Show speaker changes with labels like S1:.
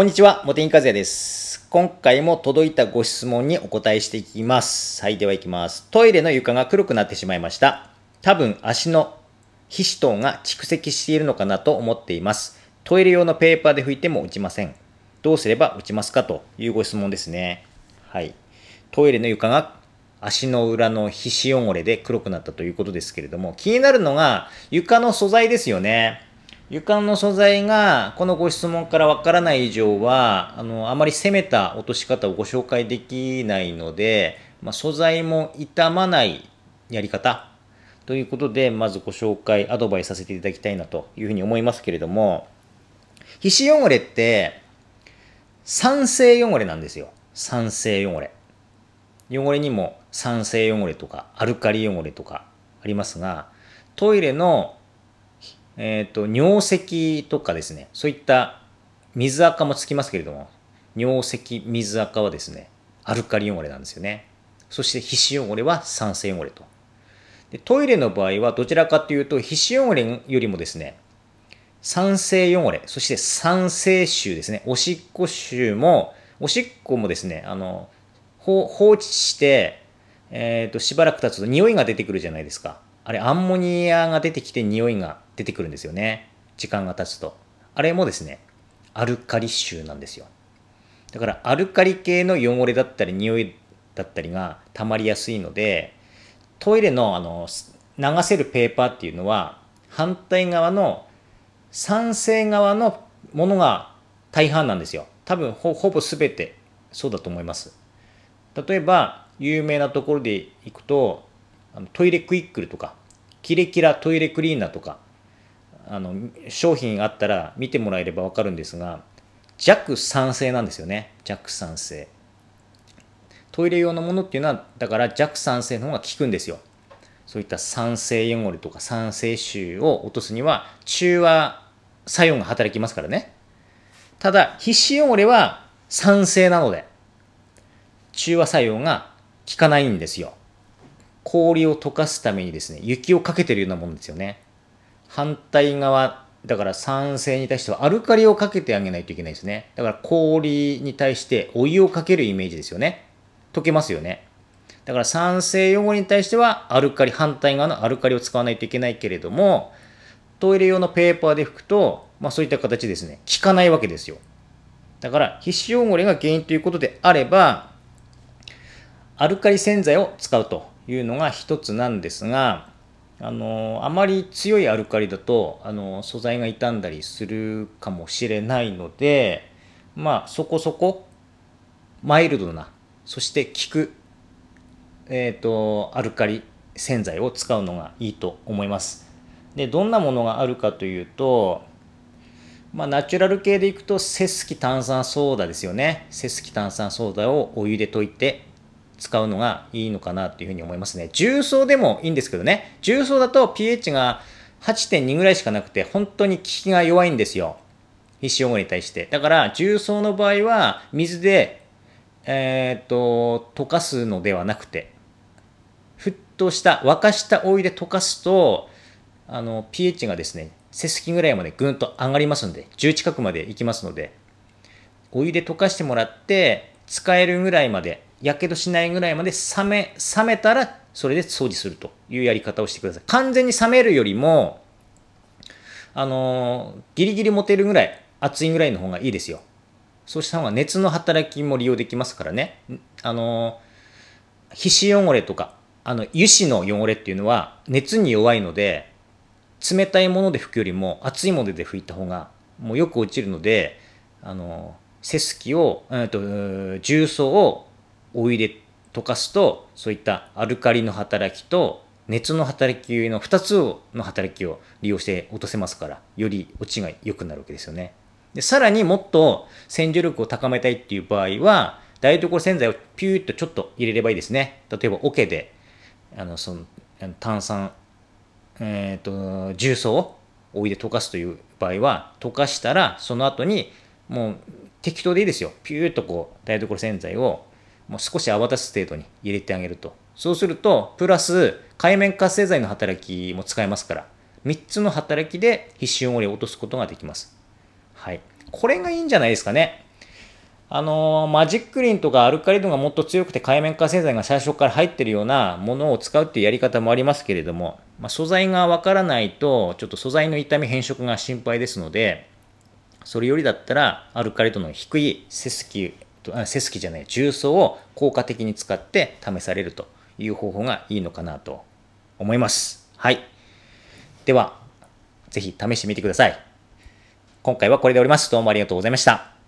S1: こんにちは、茂木和也です。今回も届いたご質問にお答えしていきます。はい、では行きます。トイレの床が黒くなってしまいました。多分足の皮脂等が蓄積しているのかなと思っています。トイレ用のペーパーで拭いても落ちません。どうすれば落ちますかというご質問ですね。はい。トイレの床が足の裏の皮脂汚れで黒くなったということですけれども、気になるのが床の素材ですよね。床の素材がこのご質問からわからない以上はあのあまり攻めた落とし方をご紹介できないので、まあ、素材も傷まないやり方。ということでまずご紹介アドバイスさせていただきたいなというふうに思いますけれども皮脂汚れって酸性汚れなんですよ。酸性汚れ。汚れにも酸性汚れとかアルカリ汚れとかありますがトイレのえーと、尿石とかですねそういった水垢もつきますけれども尿石水垢はですねアルカリ汚れなんですよね。そして皮脂汚れは酸性汚れと。でトイレの場合はどちらかというと皮脂汚れよりもですね酸性汚れそして酸性臭ですね。おしっこ臭もおしっこもですねあの放置して、えーとしばらく経つと匂いが出てくるじゃないですか。あれアンモニアが出てきて匂いが出てくるんですよね。時間が経つと。あれもですねアルカリ臭なんですよ。だからアルカリ系の汚れだったり匂いだったりが溜まりやすいのでトイレのあの流せるペーパーっていうのは反対側の酸性側のものが大半なんですよ。多分ほほぼ全てそうだと思います。例えば有名なところでいくとトイレクイックルとかキレキラトイレクリーナーとかあの商品あったら見てもらえれば分かるんですが弱酸性なんですよね。弱酸性。トイレ用のものっていうのはだから弱酸性の方が効くんですよ。そういった酸性汚れとか酸性臭を落とすには中和作用が働きますからね。ただ皮脂汚れは酸性なので中和作用が効かないんですよ。氷を溶かすためにですね雪をかけてるようなものですよね。反対側だから酸性に対してはアルカリをかけてあげないといけないですね。だから氷に対してお湯をかけるイメージですよね。溶けますよね。だから酸性汚れに対してはアルカリ反対側のアルカリを使わないといけないけれどもトイレ用のペーパーで拭くと、まあ、そういった形ですね。効かないわけですよ。だから皮脂汚れが原因ということであればアルカリ洗剤を使うというのが一つなんですがあのあまり強いアルカリだとあの素材が傷んだりするかもしれないのでまあそこそこマイルドなそして効く、えーと、アルカリ洗剤を使うのがいいと思います。でどんなものがあるかというとまあ、ナチュラル系でいくとセスキ炭酸ソーダですよね。セスキ炭酸ソーダをお湯で溶いて使うのがいいのかなというふうに思いますね。重曹でもいいんですけどね。重曹だと pH が8.2ぐらいしかなくて、本当に効きが弱いんですよ。皮脂汚れに対して。だから、重曹の場合は、水で、えー、と、溶かすのではなくて、沸騰した、沸かしたお湯で溶かすと、あの、pH がですね、セスキぐらいまでぐんと上がりますんで、10近くまでいきますので、お湯で溶かしてもらって、使えるぐらいまでやけどしないぐらいまで冷め、冷めたらそれで掃除するというやり方をしてください。完全に冷めるよりも、あのー、ギリギリ持てるぐらい、熱いぐらいの方がいいですよ。そうした方が熱の働きも利用できますからね。あのー、皮脂汚れとか、あの、油脂の汚れっていうのは熱に弱いので、冷たいもので拭くよりも熱いもので拭いた方がもうよく落ちるので、あのー、セスキを、えー、と重曹をお湯で溶かすとそういったアルカリの働きと熱の働きの2つの働きを利用して落とせますからより落ちが良くなるわけですよね。でさらにもっと洗浄力を高めたいっていう場合は台所洗剤をピューッとちょっと入れればいいですね。例えば桶であのその炭酸、えーと、重曹をお湯で溶かすという場合は溶かしたらその後にもう適当でいいですよ。ピューッとこう台所洗剤をもう少し泡立つ程度に入れてあげると。そうすると、プラス海面活性剤の働きも使えますから、3つの働きで皮脂汚れを落とすことができます。はい。これがいいんじゃないですかね。あのマジックリンとかアルカリ度がもっと強くて海面活性剤が最初から入ってるようなものを使うっていうやり方もありますけれども、まあ、素材がわからないとちょっと素材の痛み変色が心配ですのでそれよりだったらアルカリ度の低いセスキセスキじゃない重曹を効果的に使って試されるという方法がいいのかなと思います。はい。ではぜひ試してみてください。今回はこれでおります。どうもありがとうございました。